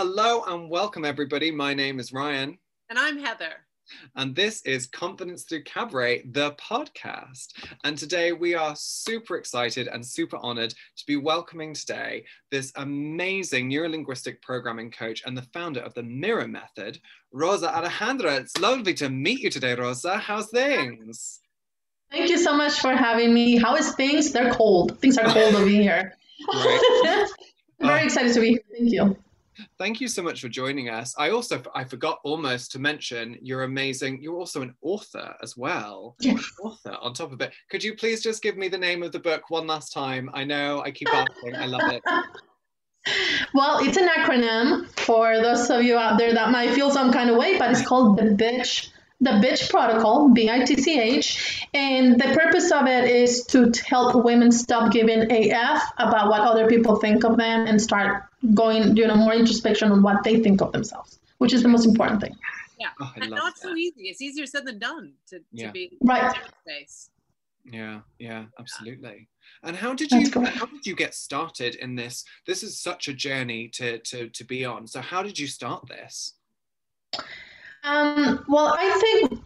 Hello and welcome, everybody. My name is Ryan. And I'm Heather. And this is Confidence Through Cabaret, the podcast. And today we are super excited and super honored to be welcoming today this amazing neurolinguistic programming coach and the founder of the Mirror Method, Rosa Alejandra. It's lovely to meet you today, Rosa. How's things? Thank you so much for having me. How is things? They're cold. Things are cold over here. Right. Very oh. excited to be here. Thank you. Thank you so much for joining us. I also I forgot almost to mention you're amazing. You're also an author as well. Yes. Author on top of it. Could you please just give me the name of the book one last time? I know I keep asking. I love it. Well, it's an acronym for those of you out there that might feel some kind of way, but it's called the Bitch the Bitch Protocol, B I T C H, and the purpose of it is to help women stop giving AF about what other people think of them and start going, you know, more introspection on what they think of themselves, which is the most important thing. Yeah, oh, and not that. so easy. It's easier said than done to, yeah. to be right. Space. Yeah, yeah, absolutely. And how did you how did you get started in this? This is such a journey to to to be on. So how did you start this? Um, well, I think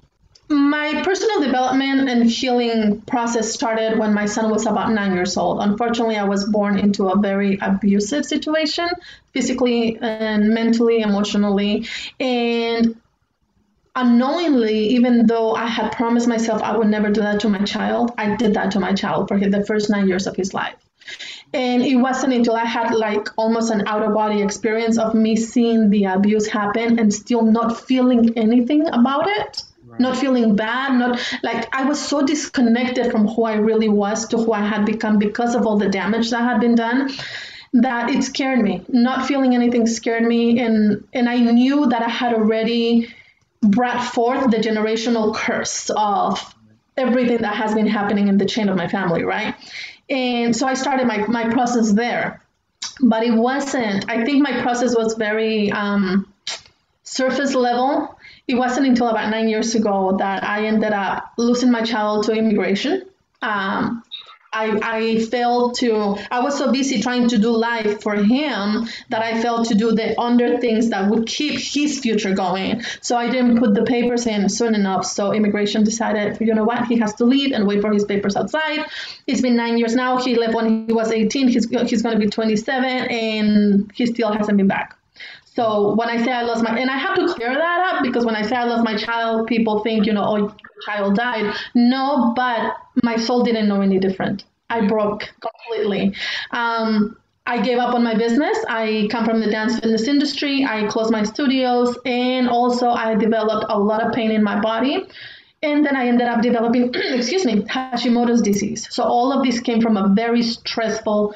my personal development and healing process started when my son was about nine years old. Unfortunately, I was born into a very abusive situation, physically and mentally, emotionally. And unknowingly, even though I had promised myself I would never do that to my child, I did that to my child for the first nine years of his life. And it wasn't until I had like almost an out of body experience of me seeing the abuse happen and still not feeling anything about it. Right. Not feeling bad, not like I was so disconnected from who I really was to who I had become because of all the damage that had been done that it scared me. Not feeling anything scared me and and I knew that I had already brought forth the generational curse of everything that has been happening in the chain of my family, right? And so I started my, my process there. But it wasn't, I think my process was very um, surface level. It wasn't until about nine years ago that I ended up losing my child to immigration. Um, I, I failed to, I was so busy trying to do life for him that I failed to do the under things that would keep his future going. So I didn't put the papers in soon enough. So immigration decided, you know what, he has to leave and wait for his papers outside. It's been nine years now. He left when he was 18. He's, he's going to be 27 and he still hasn't been back. So when I say I lost my, and I have to clear that up because when I say I lost my child, people think, you know, oh, child died. No, but my soul didn't know any different. I broke completely. Um, I gave up on my business. I come from the dance fitness industry. I closed my studios, and also I developed a lot of pain in my body. And then I ended up developing, excuse me, Hashimoto's disease. So all of this came from a very stressful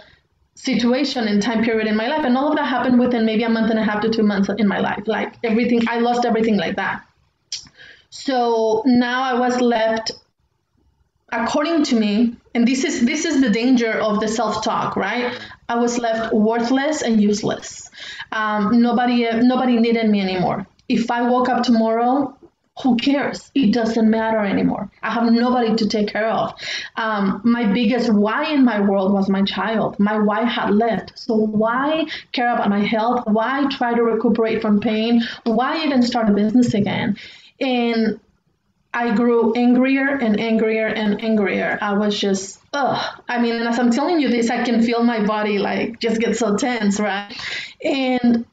situation and time period in my life. And all of that happened within maybe a month and a half to two months in my life. Like everything, I lost everything like that. So now I was left, according to me, and this is this is the danger of the self-talk, right? I was left worthless and useless. Um, nobody nobody needed me anymore. If I woke up tomorrow who cares? It doesn't matter anymore. I have nobody to take care of. Um, my biggest why in my world was my child. My why had left. So why care about my health? Why try to recuperate from pain? Why even start a business again? And I grew angrier and angrier and angrier. I was just, ugh. I mean, as I'm telling you this, I can feel my body like just get so tense, right? And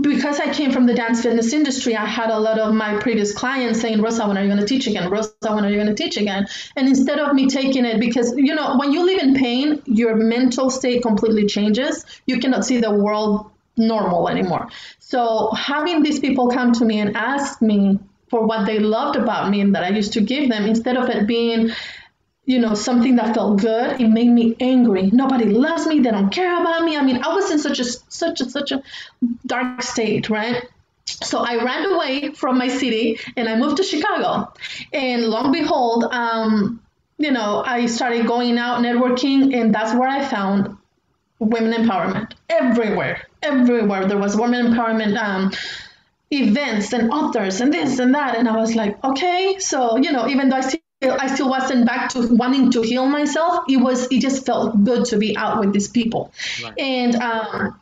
because I came from the dance fitness industry, I had a lot of my previous clients saying, Rosa, when are you going to teach again? Rosa, when are you going to teach again? And instead of me taking it, because, you know, when you live in pain, your mental state completely changes. You cannot see the world normal anymore. So having these people come to me and ask me for what they loved about me and that I used to give them, instead of it being, you know, something that felt good, it made me angry. Nobody loves me. They don't care about me. I mean, I was in such a such a such a dark state, right? So I ran away from my city and I moved to Chicago. And long behold, um, you know, I started going out networking, and that's where I found women empowerment everywhere. Everywhere there was women empowerment. Um, events and authors and this and that and i was like okay so you know even though i still I still wasn't back to wanting to heal myself. It was it just felt good to be out with these people. Right. And um,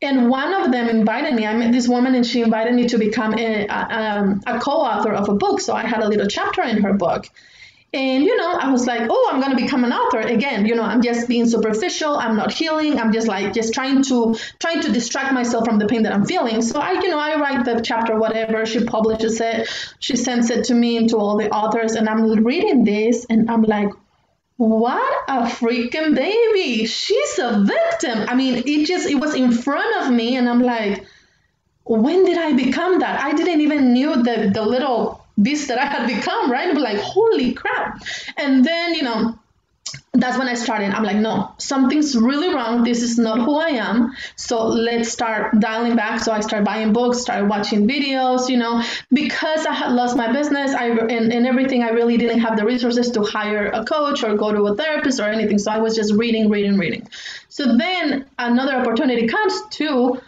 and one of them invited me. I met this woman, and she invited me to become a, a, um, a co-author of a book. So I had a little chapter in her book. And you know, I was like, oh, I'm gonna become an author again. You know, I'm just being superficial. I'm not healing. I'm just like just trying to trying to distract myself from the pain that I'm feeling. So I, you know, I write the chapter, whatever. She publishes it. She sends it to me and to all the authors, and I'm reading this, and I'm like, what a freaking baby! She's a victim. I mean, it just it was in front of me, and I'm like, when did I become that? I didn't even knew the the little beast that I had become, right? But like, holy crap. And then, you know, that's when I started. I'm like, no, something's really wrong. This is not who I am. So let's start dialing back. So I started buying books, started watching videos, you know, because I had lost my business I, and, and everything. I really didn't have the resources to hire a coach or go to a therapist or anything. So I was just reading, reading, reading. So then another opportunity comes to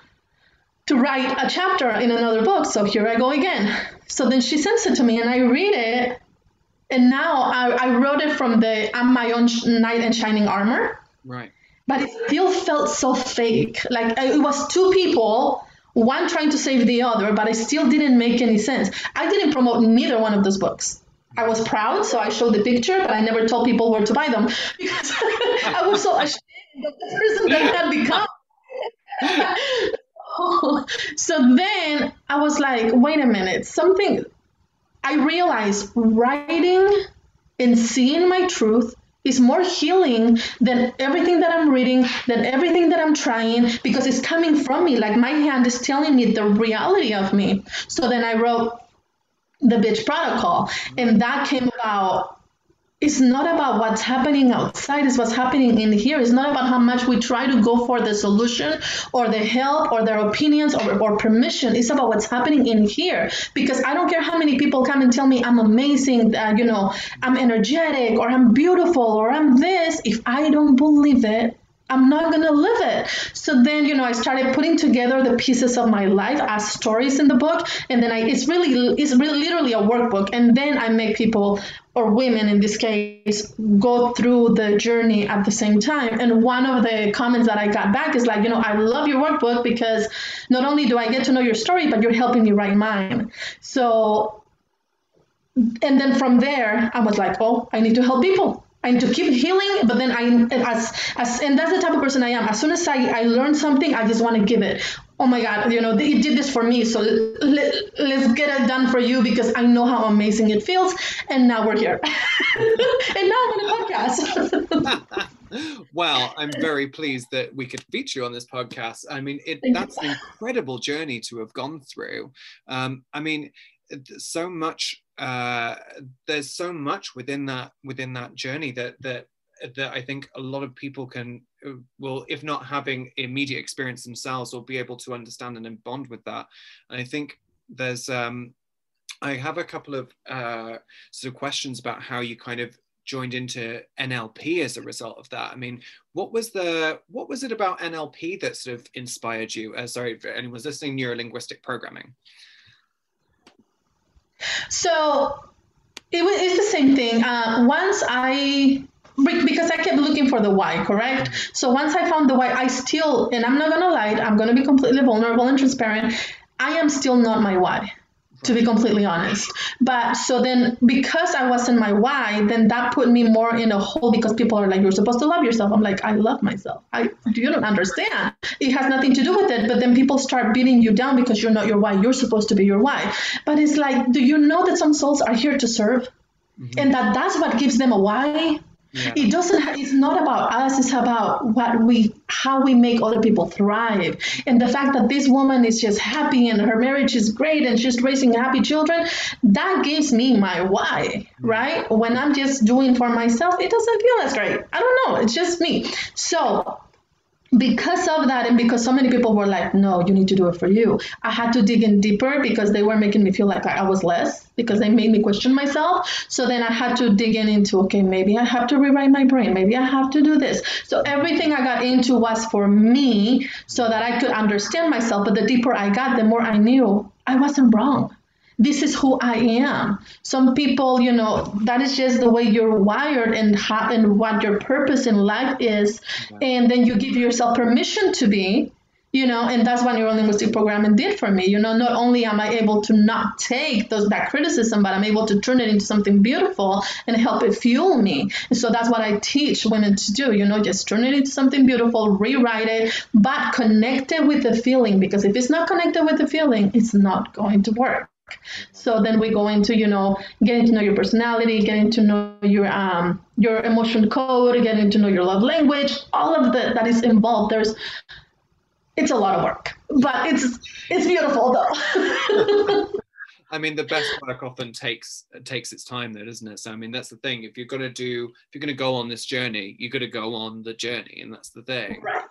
to write a chapter in another book. So here I go again. So then she sends it to me and I read it. And now I, I wrote it from the I'm my own knight in shining armor. Right. But it still felt so fake. Like uh, it was two people, one trying to save the other, but it still didn't make any sense. I didn't promote neither one of those books. I was proud, so I showed the picture, but I never told people where to buy them because I was so ashamed of the person that I had become. so then I was like, wait a minute, something. I realized writing and seeing my truth is more healing than everything that I'm reading, than everything that I'm trying, because it's coming from me. Like my hand is telling me the reality of me. So then I wrote the bitch protocol, and that came about it's not about what's happening outside, it's what's happening in here. It's not about how much we try to go for the solution or the help or their opinions or, or permission. It's about what's happening in here. Because I don't care how many people come and tell me I'm amazing, uh, you know, I'm energetic or I'm beautiful or I'm this. If I don't believe it, I'm not gonna live it. So then, you know, I started putting together the pieces of my life as stories in the book, and then I it's really it's really literally a workbook, and then I make people or women in this case go through the journey at the same time. And one of the comments that I got back is like, you know, I love your workbook because not only do I get to know your story, but you're helping me write mine. So, and then from there, I was like, oh, I need to help people. Need to keep healing, but then I, as, as, and that's the type of person I am. As soon as I, I learn something, I just want to give it. Oh my God, you know, it did this for me. So let, let's get it done for you because I know how amazing it feels. And now we're here. and now I'm on a podcast. well, I'm very pleased that we could feature you on this podcast. I mean, it, that's an incredible journey to have gone through. Um, I mean, so much uh, there's so much within that within that journey that that that I think a lot of people can will if not having immediate experience themselves will be able to understand and bond with that and I think there's um I have a couple of uh, sort of questions about how you kind of joined into NLP as a result of that. I mean, what was the what was it about NLP that sort of inspired you? Uh, sorry, for anyone's listening, neuro linguistic programming. So it was it's the same thing. Uh, once I because I kept looking for the why, correct? So once I found the why, I still, and I'm not gonna lie, I'm gonna be completely vulnerable and transparent. I am still not my why to be completely honest. But so then because I wasn't my why, then that put me more in a hole because people are like, you're supposed to love yourself. I'm like, I love myself. I you don't understand. It has nothing to do with it. But then people start beating you down because you're not your why. You're supposed to be your why. But it's like, do you know that some souls are here to serve? Mm-hmm. And that that's what gives them a why yeah. It doesn't. It's not about us. It's about what we, how we make other people thrive. And the fact that this woman is just happy and her marriage is great and she's raising happy children, that gives me my why, mm. right? When I'm just doing for myself, it doesn't feel as great. I don't know. It's just me. So because of that and because so many people were like no you need to do it for you. I had to dig in deeper because they were making me feel like i was less because they made me question myself. So then i had to dig in into okay maybe i have to rewrite my brain. Maybe i have to do this. So everything i got into was for me so that i could understand myself. But the deeper i got the more i knew i wasn't wrong this is who I am. Some people, you know, that is just the way you're wired and how and what your purpose in life is. And then you give yourself permission to be you know and that's what neurolinguistic programming did for me you know not only am i able to not take those that criticism but i'm able to turn it into something beautiful and help it fuel me and so that's what i teach women to do you know just turn it into something beautiful rewrite it but connect it with the feeling because if it's not connected with the feeling it's not going to work so then we go into, you know, getting to know your personality, getting to know your um, your emotion code, getting to know your love language, all of the, that is involved. There's it's a lot of work, but it's it's beautiful though. I mean, the best work often takes takes its time, though, doesn't it? So, I mean, that's the thing. If you're going to do, if you're going to go on this journey, you're to go on the journey, and that's the thing. Right.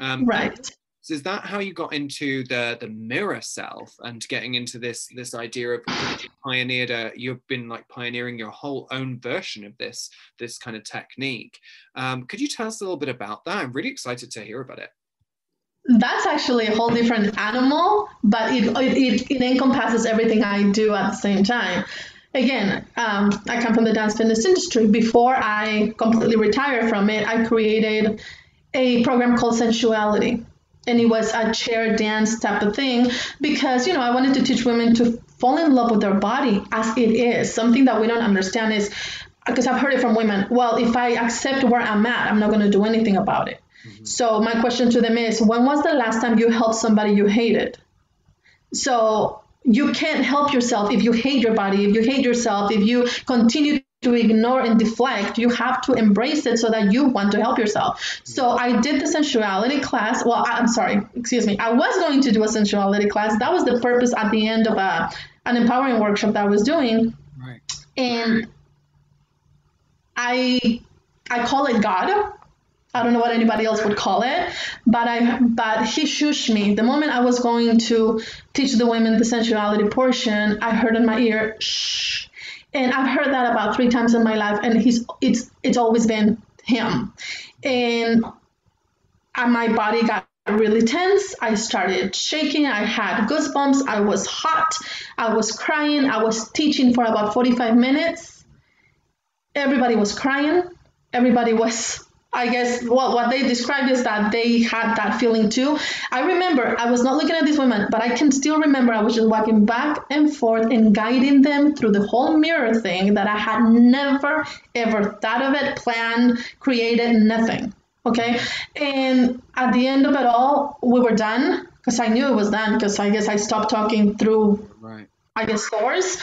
Um, right. So is that how you got into the the mirror self and getting into this this idea of pioneered? A, you've been like pioneering your whole own version of this this kind of technique. Um, could you tell us a little bit about that? I'm really excited to hear about it that's actually a whole different animal, but it, it, it encompasses everything I do at the same time. Again, um, I come from the dance fitness industry. Before I completely retired from it, I created a program called Sensuality. And it was a chair dance type of thing because, you know, I wanted to teach women to fall in love with their body as it is. Something that we don't understand is because I've heard it from women, well, if I accept where I'm at, I'm not going to do anything about it. Mm-hmm. So my question to them is, when was the last time you helped somebody you hated? So you can't help yourself if you hate your body, if you hate yourself, if you continue to ignore and deflect, you have to embrace it so that you want to help yourself. So I did the sensuality class. Well, I, am sorry, excuse me. I was going to do a sensuality class. That was the purpose at the end of a, an empowering workshop that I was doing. Right. And I I call it God I don't know what anybody else would call it, but I but he shushed me. The moment I was going to teach the women the sensuality portion, I heard in my ear shh. And I've heard that about three times in my life and he's it's it's always been him. And and my body got really tense. I started shaking. I had goosebumps. I was hot. I was crying. I was teaching for about 45 minutes. Everybody was crying. Everybody was I guess what, what they described is that they had that feeling too. I remember I was not looking at these women, but I can still remember I was just walking back and forth and guiding them through the whole mirror thing that I had never ever thought of it, planned, created, nothing. Okay. And at the end of it all, we were done because I knew it was done because I guess I stopped talking through, right. I guess, doors.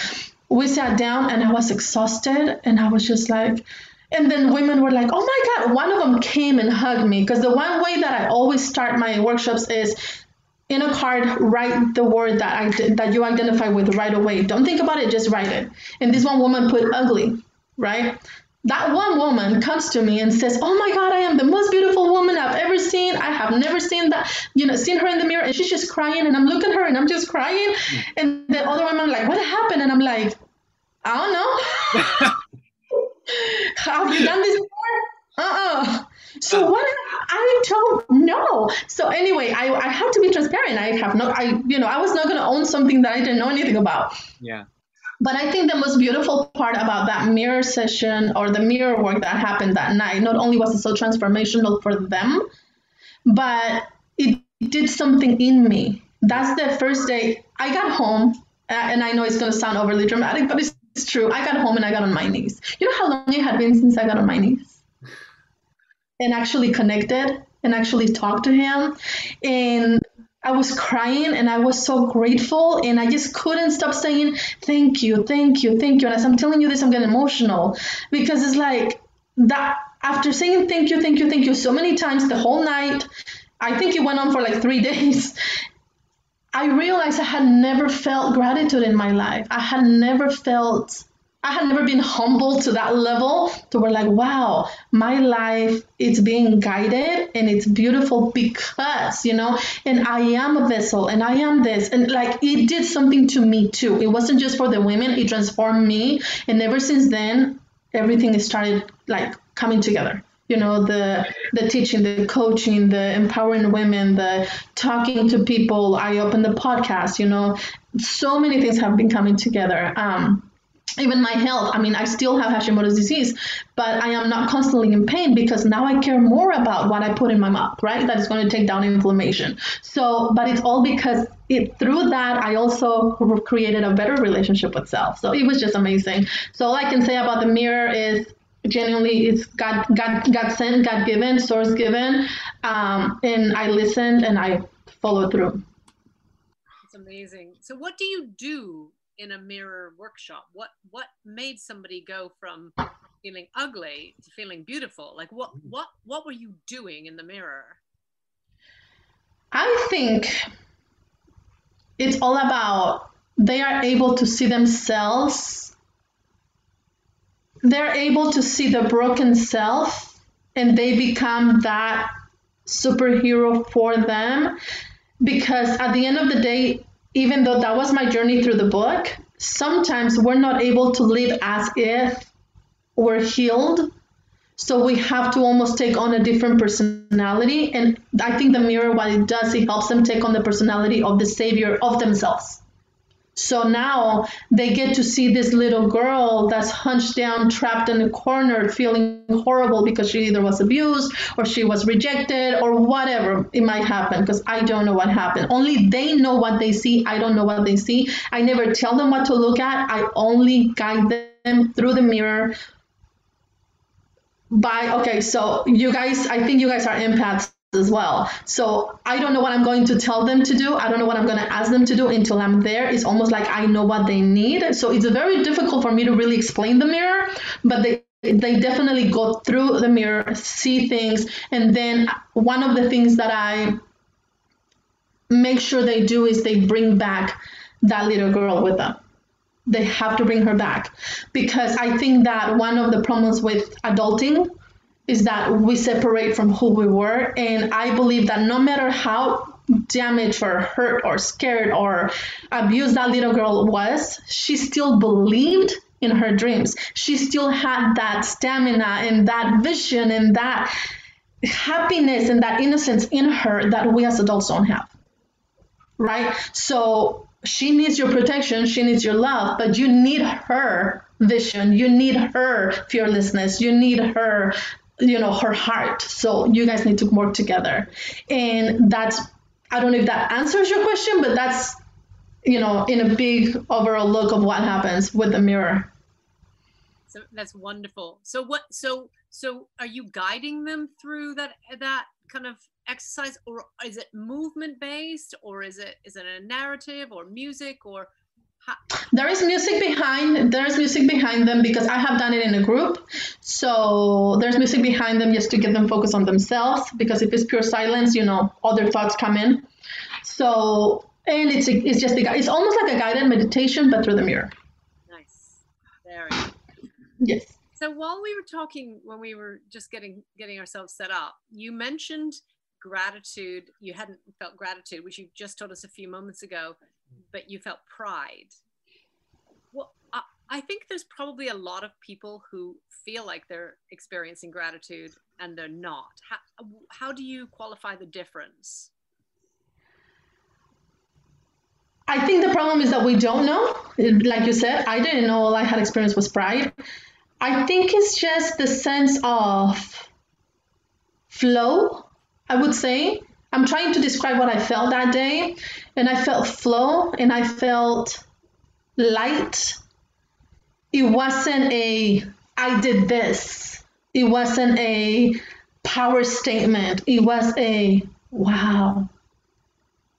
We sat down and I was exhausted and I was just like, and then women were like, oh my God, one of them came and hugged me. Because the one way that I always start my workshops is in a card, write the word that I that you identify with right away. Don't think about it, just write it. And this one woman put ugly, right? That one woman comes to me and says, "Oh my God, I am the most beautiful woman I've ever seen. I have never seen that, you know, seen her in the mirror." And she's just crying, and I'm looking at her, and I'm just crying. And the other woman like, "What happened?" And I'm like, "I don't know." Have you done this before? Uh-uh. So uh. what I don't know. So anyway, I, I have to be transparent. I have not I you know, I was not gonna own something that I didn't know anything about. Yeah. But I think the most beautiful part about that mirror session or the mirror work that happened that night, not only was it so transformational for them, but it did something in me. That's the first day I got home, uh, and I know it's going to sound overly dramatic, but it's it's true. I got home and I got on my knees. You know how long it had been since I got on my knees? And actually connected and actually talked to him. And I was crying and I was so grateful and I just couldn't stop saying thank you, thank you, thank you. And as I'm telling you this, I'm getting emotional because it's like that after saying thank you, thank you, thank you so many times the whole night, I think it went on for like three days. I realized I had never felt gratitude in my life. I had never felt, I had never been humbled to that level to where like, wow, my life is being guided and it's beautiful because, you know, and I am a vessel and I am this. And like it did something to me too. It wasn't just for the women, it transformed me. And ever since then, everything started like coming together you know the the teaching the coaching the empowering women the talking to people. I opened the podcast you know. So many things have been coming together. Um, even my health. I mean i still have hashimoto's disease but i am not constantly in pain because now i care more about what i put in my mouth right? That is going to take down inflammation. So but it's all because it through that i also created a better relationship with self. So it was just amazing. So all i can say about the mirror is genuinely it's god god god sent god given source given um, and i listened and i followed through it's amazing so what do you do in a mirror workshop? What what made somebody go from feeling ugly to feeling beautiful? Like what mm. what what were you doing in the mirror? I think it's all about they are able to see themselves. They're able to see the broken self and they become that superhero for them because at the end of the day even though that was my journey through the book, sometimes we're not able to live as if we're healed. So we have to almost take on a different personality. And I think the mirror, what it does, it helps them take on the personality of the savior of themselves. So now they get to see this little girl that's hunched down, trapped in a corner, feeling horrible because she either was abused or she was rejected or whatever it might happen because I don't know what happened. Only they know what they see. I don't know what they see. I never tell them what to look at. I only guide them through the mirror by okay so you guys i think you guys are empaths as well. So I don't know what I'm going to tell them to do. I don't know what I'm going to ask them to do until I'm there. It's almost like I know what they need. So it's very difficult for me to really explain the mirror, but they they definitely go through the mirror, see things, and then one of the things that I make sure they do is they bring back that little girl with them. They have to bring her back because I think that one of the problems with adulting is that we separate from who we were. And I believe that no matter how damaged or hurt or scared or abused that little girl was, she still believed in her dreams. She still had that stamina and that vision and that happiness and that innocence in her that we as adults don't have. Right? So she needs your protection, she needs your love, but you need her vision, you need her fearlessness, you need her you know her heart. So you guys need to work together. And that's i don't know if that answers your question but that's you know in a big overall look of what happens with the mirror. So that's wonderful. So what so so are you guiding them through that that kind of exercise or is it movement based or is it is it a narrative or music or there is music behind there's music behind them because i have done it in a group. So there's music behind them just to get them focused on themselves because if it's pure silence you know other thoughts come in. So and it's a, it's just a, it's almost like a guided meditation but through the mirror. Nice. Very yes. So while we were talking when we were just getting getting ourselves set up you mentioned gratitude. You hadn't felt gratitude which you just told us a few moments ago but you felt pride. Well, I, I think there's probably a lot of people who feel like they're experiencing gratitude and they're not. How, how do you qualify the difference? I think the problem is that we don't know. Like you said, I didn't know all I had experienced was pride. I think it's just the sense of flow, I would say. I'm trying to describe what I felt that day, and I felt flow and I felt light. It wasn't a I did this. It wasn't a power statement. It was a wow.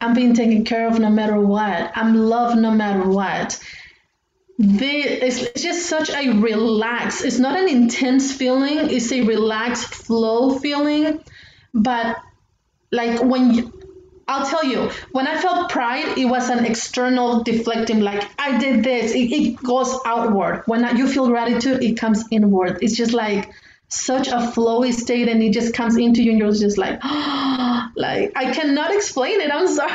I'm being taken care of no matter what. I'm loved no matter what. it's just such a relaxed, it's not an intense feeling, it's a relaxed flow feeling. But like when you, I'll tell you, when I felt pride, it was an external deflecting, like I did this, it, it goes outward. When you feel gratitude, it comes inward. It's just like such a flowy state and it just comes into you and you're just like, oh, like I cannot explain it. I'm sorry.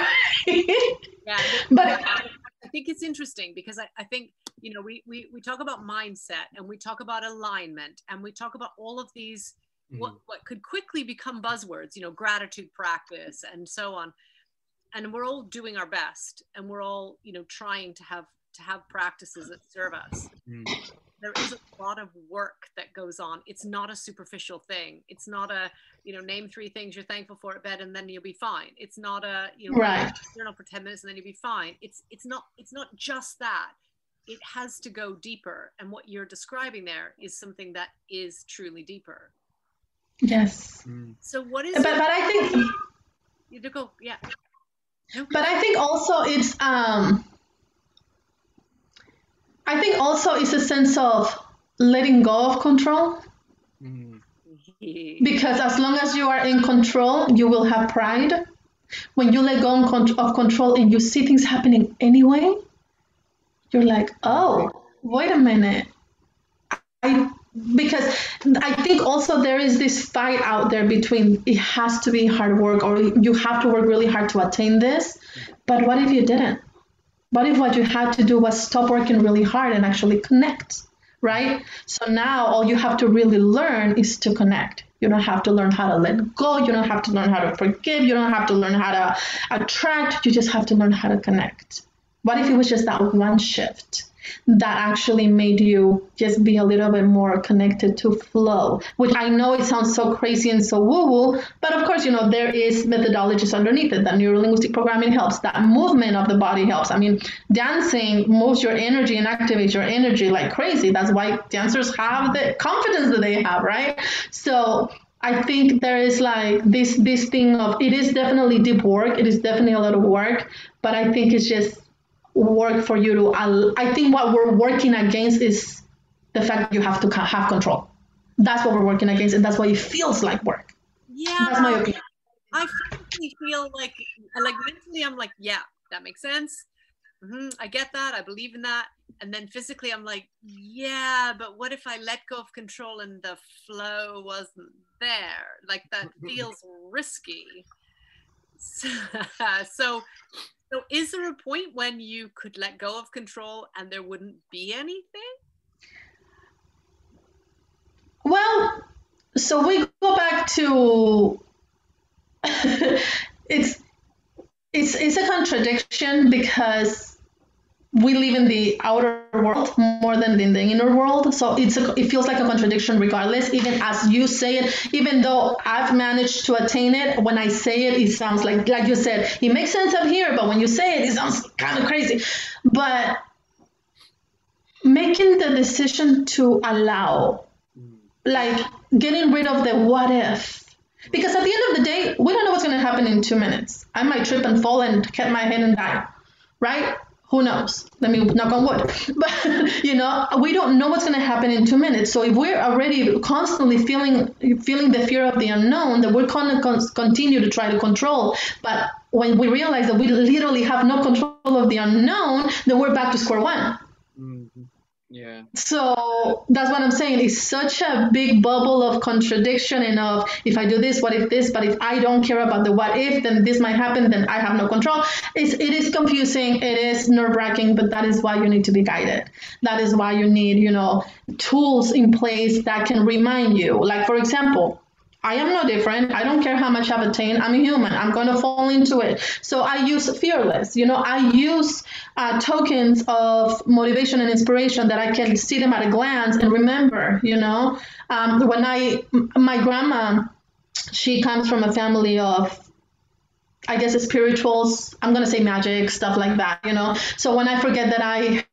yeah, but I think it's interesting because I, I think, you know, we, we, we talk about mindset and we talk about alignment and we talk about all of these mm-hmm. what, what could quickly become buzzwords, you know, gratitude practice and so on. And we're all doing our best and we're all, you know, trying to have to have practices that serve us. Mm. There is a lot of work that goes on. It's not a superficial thing. It's not a, you know, name three things you're thankful for at bed and then you'll be fine. It's not a, you know, right. journal for 10 minutes and then you'll be fine. It's it's not it's not just that. It has to go deeper. And what you're describing there is something that is truly deeper. Yes. Mm. So what is but, it? but I think you to go, yeah. But I think also it's um I think also it's a sense of letting go of control. Mm. because as long as you are in control, you will have pride. When you let go of control and you see things happening anyway, you're like, oh, wait a minute. I because I think also there is this fight out there between it has to be hard work or you have to work really hard to attain this. But what if you didn't? What if what you had to do was stop working really hard and actually connect, right? So now all you have to really learn is to connect. You don't have to learn how to let go. You don't have to learn how to forgive. You don't have to learn how to attract. You just have to learn how to connect. What if it was just that one shift? That actually made you just be a little bit more connected to flow, which I know it sounds so crazy and so woo woo, but of course, you know, there is methodologies underneath it. That neurolinguistic programming helps, that movement of the body helps. I mean, dancing moves your energy and activates your energy like crazy. That's why dancers have the confidence that they have, right? So I think there is like this this thing of it is definitely deep work. It is definitely a lot of work, but I think it's just work for you to i think what we're working against is the fact you have to have control. That's what we're working against and that's why it feels like work. Yeah. That's my opinion. I feel like like mentally i'm like yeah that makes sense. Mm-hmm, i get that i believe in that. And then physically i'm like yeah but what if i let go of control and the flow wasn't there? Like that feels risky. So so, is there a point when you could let go of control and there wouldn't be anything? Well, so we go back to it's it's it's a contradiction because we live in the outer world more than in the inner world. So it's a, it feels like a contradiction regardless. Even as you say it even though i've managed to attain it when i say it it sounds like like you said it makes sense up here but when you say it it sounds kind of crazy. But making the decision to allow like getting rid of the what if. Because at the end of the day we don't know what's going to happen in two minutes. I might trip and fall and hit my head and die right who knows? Let me knock on wood. But you know, we don't know what's going to happen in two minutes. So if we're already constantly feeling feeling the fear of the unknown, that we're going to con- continue to try to control. But when we realize that we literally have no control of the unknown, then we're back to square one. Yeah. So that's what I'm saying. It's such a big bubble of contradiction and of if I do this, what if this? But if I don't care about the what if, then this might happen. Then I have no control. It's, it is confusing. It is nerve wracking. But that is why you need to be guided. That is why you need, you know, tools in place that can remind you. Like for example, I am no different. I don't care how much I've attained. I'm a human. I'm going to fall into it. So I use fearless. You know, I use uh, tokens of motivation and inspiration that I can see them at a glance and remember. You know, um, when I, my grandma, she comes from a family of I guess spirituals, I'm going to say magic, stuff like that, you know. So when I forget that I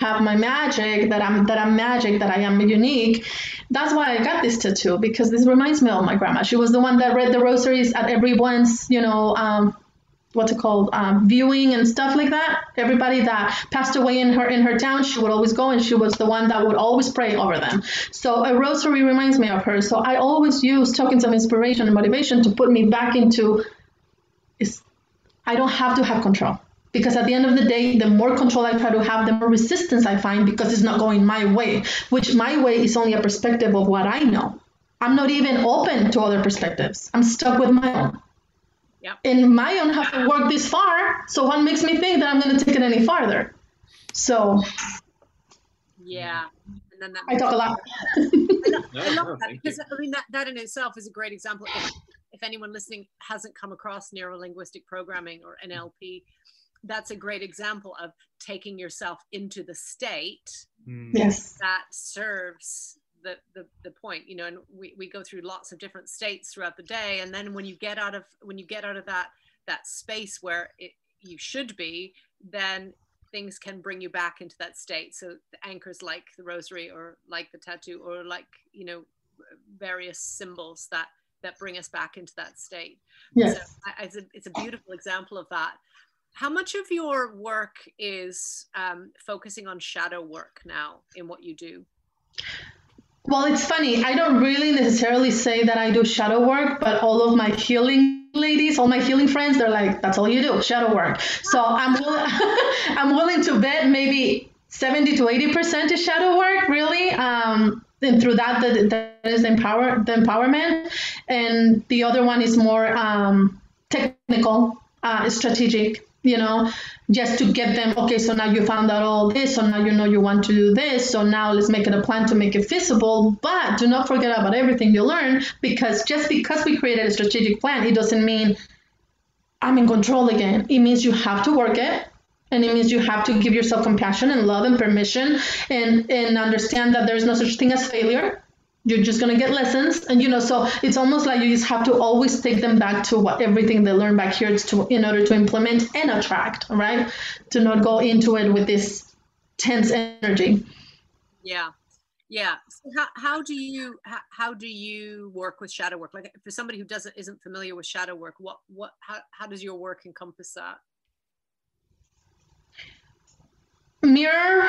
have my magic that i'm that i'm magic that i am unique. That's why i got this tattoo because this reminds me of my grandma. She was the one that read the rosaries at everyone's you know um, what's it called um, viewing and stuff like that. Everybody that passed away in her in her town she would always go and she was the one that would always pray over them. So a rosary reminds me of her. So i always use tokens of inspiration and motivation to put me back into is i don't have to have control because at the end of the day the more control i try to have the more resistance i find because it's not going my way which my way is only a perspective of what i know. I'm not even open to other perspectives. I'm stuck with my own. Yep. and my own have to work this far so what makes me think that i'm going to take it any farther? So yeah. And then that i talk a lot. I, love, that because i mean that, that in itself is a great example. If, if anyone listening hasn't come across neuro linguistic programming or nlp that's a great example of taking yourself into the state Mm. Yes. that serves the, the, the point you know and we, we go through lots of different states throughout the day and then when you get out of when you get out of that that space where it, you should be then things can bring you back into that state so the anchors like the rosary or like the tattoo or like you know various symbols that that bring us back into that state Yes. so I, it's, a, it's a beautiful example of that how much of your work is um, focusing on shadow work now in what you do Well, it's funny. I don't really necessarily say that I do shadow work, but all of my healing ladies, all my healing friends, they're like, "That's all you do, shadow work." So I'm willing, I'm willing to bet maybe 70 to 80 percent is shadow work, really. Um, and through that, that, that is empower the empowerment, and the other one is more um, technical, uh, strategic. You know, just to get them okay so now you found out all this so now you know you want to do this so now let's make it a plan to make it feasible. But do not forget about everything you learn because just because we created a strategic plan it doesn't mean i'm in control again. It means you have to work it and it means you have to give yourself compassion and love and permission and and understand that there's no such thing as failure you're just going to get lessons and you know so it's almost like you just have to always take them back to what everything they learn back here to in order to implement and attract right? To not go into it with this tense energy. Yeah. Yeah. So how, how do you how, how do you work with shadow work? Like for somebody who doesn't isn't familiar with shadow work what what how, how does your work encompass that? Mirror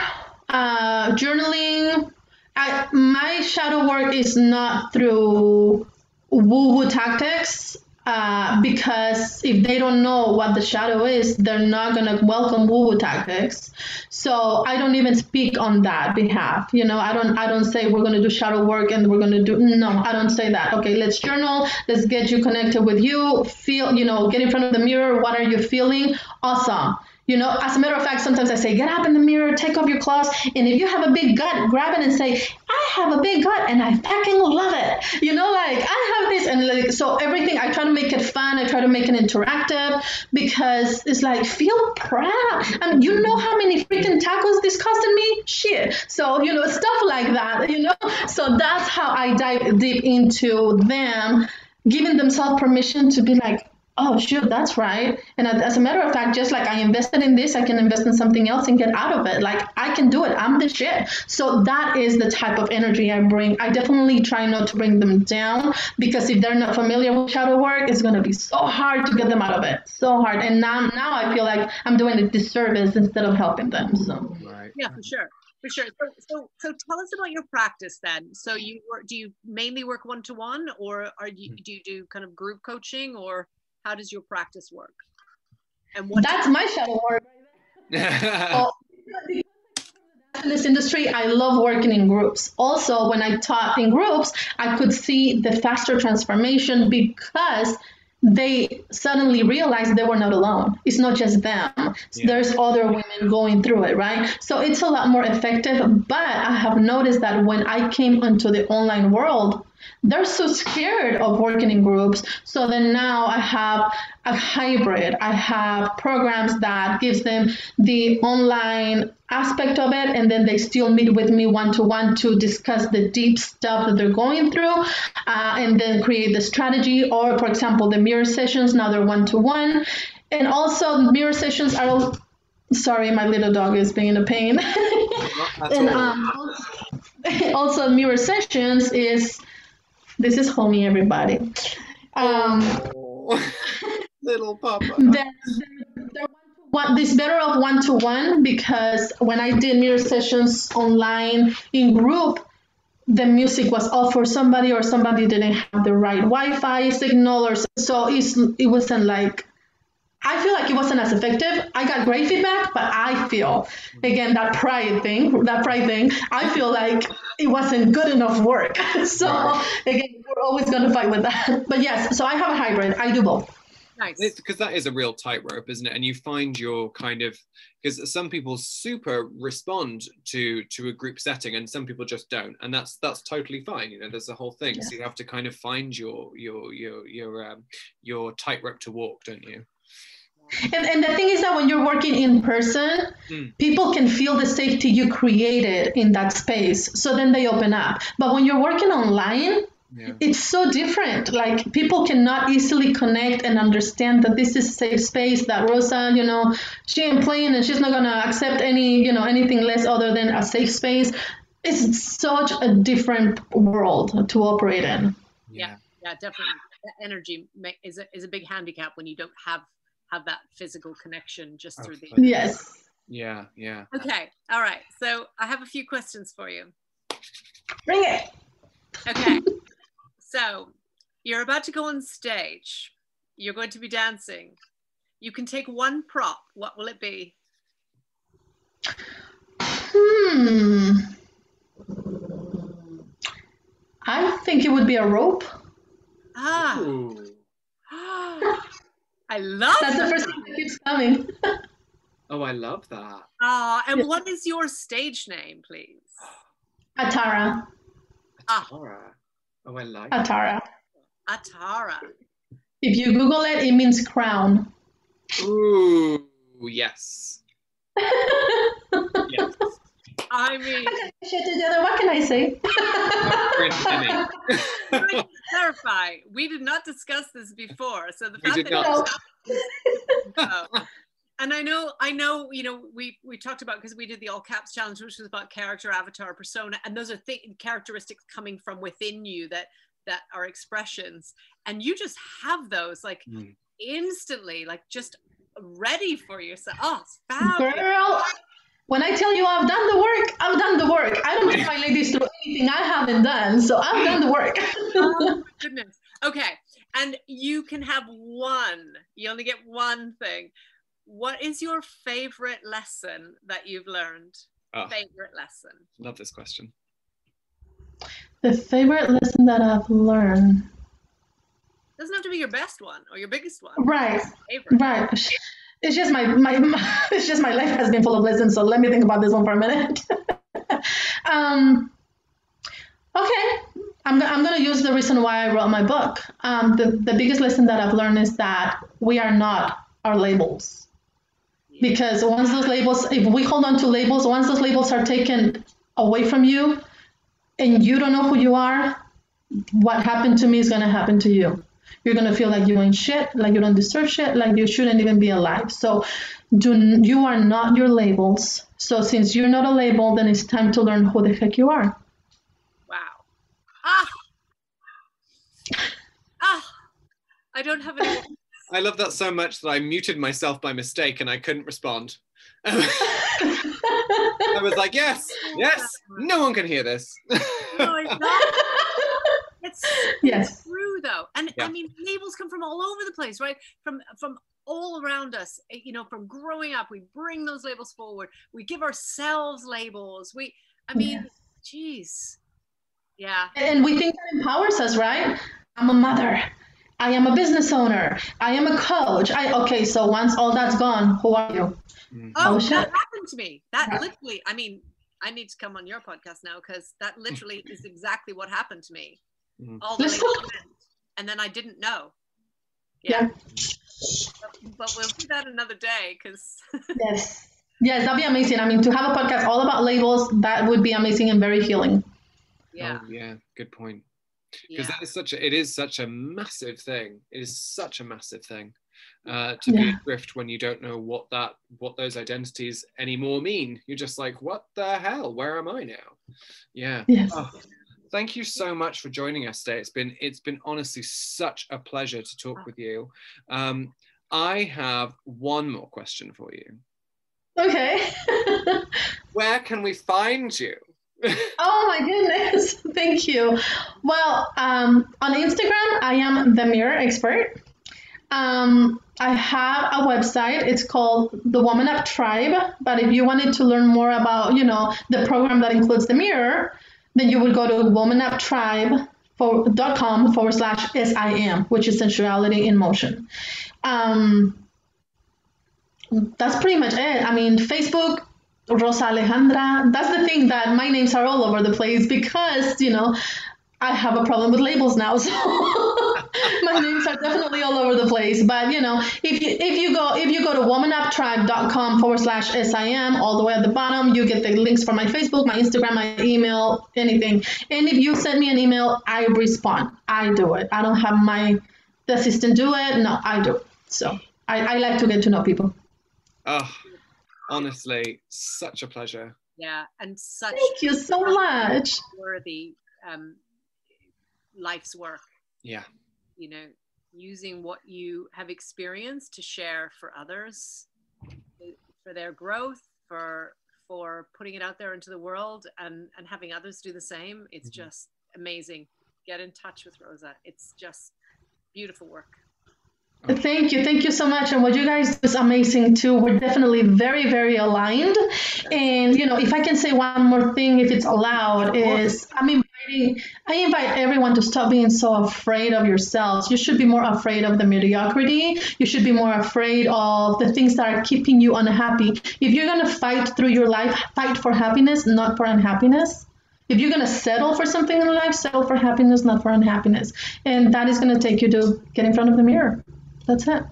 uh, journaling I, my shadow work is not through woo woo tactics uh, because if they don't know what the shadow is, they're not gonna welcome woo woo tactics. So I don't even speak on that behalf. You know, I don't I don't say we're gonna do shadow work and we're gonna do no, I don't say that. Okay, let's journal. Let's get you connected with you. Feel, you know, get in front of the mirror. What are you feeling? Awesome. You know, as a matter of fact, sometimes I say, get up in the mirror, take off your clothes, and if you have a big gut, grab it and say, I have a big gut and I fucking love it. You know, like I have this, and like so everything. I try to make it fun. I try to make it interactive because it's like feel proud. I mean, you know how many freaking tacos this costed me? Shit. So you know, stuff like that. You know, so that's how I dive deep into them, giving themselves permission to be like, oh shoot that's right. And as a matter of fact just like i invested in this i can invest in something else and get out of it. Like i can do it. I'm the shit. So that is the type of energy i bring. I definitely try not to bring them down because if they're not familiar with shadow work it's going to be so hard to get them out of it. So hard. And now now i feel like i'm doing a disservice instead of helping them so. Right. yeah for sure. For sure. So, so so tell us about your practice then. So you work do you mainly work one-to-one or are you hmm. do you do kind of group coaching or how does your practice work and what that's my shadow work Oh, in this industry, I love working in groups. Also, when I taught in groups, I could see the faster transformation because they suddenly realized they were not alone. It's not just them. Yeah. There's other women going through it, right? So it's a lot more effective. But I have noticed that when I came into the online world, they're so scared of working in groups. So then now I have a hybrid. I have programs that gives them the online aspect of it, and then they still meet with me one to one to discuss the deep stuff that they're going through, uh, and then create the strategy. Or, for example, the mirror sessions. Now they're one to one, and also mirror sessions are. Sorry, my little dog is being a pain. And um, also mirror sessions is this is homie everybody. Um, Oh, little papa. they're, they're one, this better of one to one because when I did mirror sessions online in group, the music was off for somebody or somebody didn't have the right Wi-Fi signal or so, so it's, it wasn't like I feel like it wasn't as effective. I got great feedback, but I feel again that pride thing, that pride thing. I feel like it wasn't good enough work. so again, we're always gonna fight with that. But yes, so I have a hybrid. I do both. nice because that is a real tightrope, isn't it? And you find your kind of because some people super respond to to a group setting, and some people just don't, and that's that's totally fine. You know, there's a whole thing. Yeah. So you have to kind of find your your your your um, your tightrope to walk, don't you? And, and the thing is that when you're working in person, Mm. people can feel the safety you created in that space. So then they open up. But when you're working online, Yeah. it's so different. Like people cannot easily connect and understand that this is a safe space. That Rosa, you know, she ain't playing and she's not gonna accept any, you know, anything less other than a safe space. It's such a different world to operate in. Yeah. yeah definitely that energy is a, is a big handicap when you don't have have that physical connection just through the Yes. Yeah. Yeah. okay all right so i have a few questions for you Bring it. okay so you're about to go on stage you're going to be dancing you can take one prop what will it be Hmm. I think it would be a rope. ah Ooh. i love That's the first thing that keeps coming. Oh, I love that. Ah, and Yeah. what is your stage name please Atara. Ah. Oh, I like. Atara. atara If you Google it, it means crown. Ooh. Yes. Yes. I mean Shit together, what can I say? Prince Can I just clarify, we did not discuss this before. So the We fact did that not. Oh. and I know, I know, you know, we we talked about because we did the all caps challenge, which was about character, avatar, persona, and those are th- characteristics coming from within you that that are expressions, and you just have those like Mm. instantly, like just ready for yourself. Oh, it's fabulous. Girl, when I tell you I've done the work, I've done the work. I don't put my ladies through anything I haven't done, so I've done the work. oh goodness. Okay. And you can have one. You only get one thing. What is your favorite lesson that you've learned? Oh, Favorite lesson. love this question. the favorite lesson that I've learned. Doesn't have to be your best one or your biggest one. Right, Favorite. right. It's just my, my, my it's just my life has been full of lessons, so let me think about this one for a minute. um, okay, I'm, I'm going to use the reason why I wrote my book. Um, the, the biggest lesson that I've learned is that we are not our labels. Because once those labels, if we hold on to labels, once those labels are taken away from you and you don't know who you are, what happened to me is going to happen to you. You're going to feel like you ain't shit, like you don't deserve shit, like you shouldn't even be alive. So do you are not your labels. So since you're not a label, then it's time to learn who the heck you are. Wow. Ah. Ah. I don't have any. I love that so much that I muted myself by mistake and I couldn't respond. I was like, yes, yes, no one can hear this. No, it's not. It's so Yes. true though, and Yeah. I mean, labels come from all over the place, right? From from all around us. eh, You know, from growing up, we bring those labels forward. We give ourselves labels. We, I mean, jeez, yeah, And we think that empowers us, right? I'm a mother. I am a business owner. I am a coach. I okay, so once all that's gone, who are you? Mm. Oh, Oh, that shit. happened to me. That Yeah. literally, I mean, I need to come on your podcast now because that literally is exactly what happened to me. Mm. All the Let's labels talk. went, and then I didn't know. Yeah. But, but we'll do that another day because Yes. Yes, that'd be amazing. I mean, to have a podcast all about labels, that would be amazing and very healing. yeah, Oh, yeah, good point. yeah. Because that is such a, it is such a massive thing. It is such a massive thing uh, to be adrift when you don't know what that, what those identities anymore mean. You're just like, what the hell? Where am I now? Yeah. Yes. Oh, thank you so much for joining us today. It's been it's been honestly such a pleasure to talk with you. Um, I have one more question for you. Okay. Where can we find you? oh my goodness. Thank you. Well, um, on Instagram, I am the mirror expert. Um, I have a website. It's called the Woman Up Tribe. But if you wanted to learn more about, you know, the program that includes the mirror, then you would go to womanuptribe for, dot com forward slash SIM, which is sensuality in motion. Um, that's pretty much it. I mean, Facebook, Rosa Alejandra. That's the thing that my names are all over the place because, you know, I have a problem with labels now. So my names are definitely all over the place. But you know, if you if you go if you go to womanuptribe.com forward slash SIM all the way at the bottom, you get the links for my Facebook, my Instagram, my email, anything. And if you send me an email, I respond. I do it. I don't have my the assistant do it. No, I do. So I, I like to get to know people. Oh, honestly, such a pleasure. Yeah, and such. Thank you so much. Worthy um, life's work. Yeah. You know, using what you have experienced to share for others, for their growth, for for putting it out there into the world, and and having others do the same. It's mm-hmm. just amazing. Get in touch with Rosa. It's just beautiful work. Thank you. Thank you so much. And what you guys do is amazing too. We're definitely very, very aligned. And, you know, if I can say one more thing, if it's allowed, is I'm inviting, I invite everyone to stop being so afraid of yourselves. You should be more afraid of the mediocrity. You should be more afraid of the things that are keeping you unhappy. If you're going to fight through your life, fight for happiness, not for unhappiness. If you're going to settle for something in life, settle for happiness, not for unhappiness. And that is going to take you to get in front of the mirror that's it.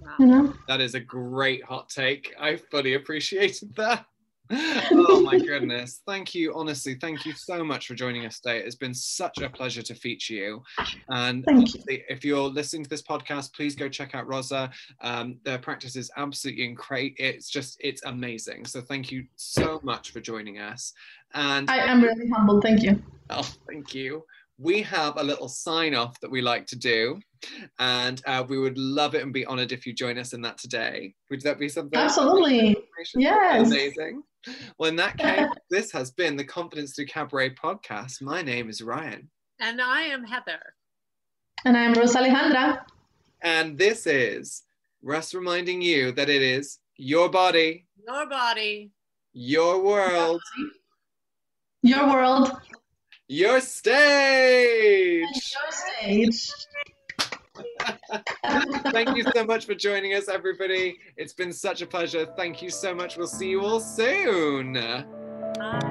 Wow. You know? That is a great hot take. I fully appreciated that. Oh my goodness. Thank you. Honestly, thank you so much for joining us today. It's been such a pleasure to feature you. And you. if you're listening to this podcast, please go check out Rosa. Um, their practice is absolutely incredible. It's just, it's amazing. So thank you so much for joining us. And I am really humbled. Thank you. Oh, thank you we have a little sign off that we like to do. And uh, we would love it and be honored if you join us in that today. Would that be something? Absolutely. Yes. Amazing. Well, in that case, this has been the Confidence Through Cabaret podcast. My name is Ryan. And I am Heather. And I'm Rosa Alejandra. And this is Russ reminding you that it is your body, your body, your world, your world your stage. Your stage. Thank you so much for joining us, everybody. It's been such a pleasure. Thank you so much. We'll see you all soon. Bye.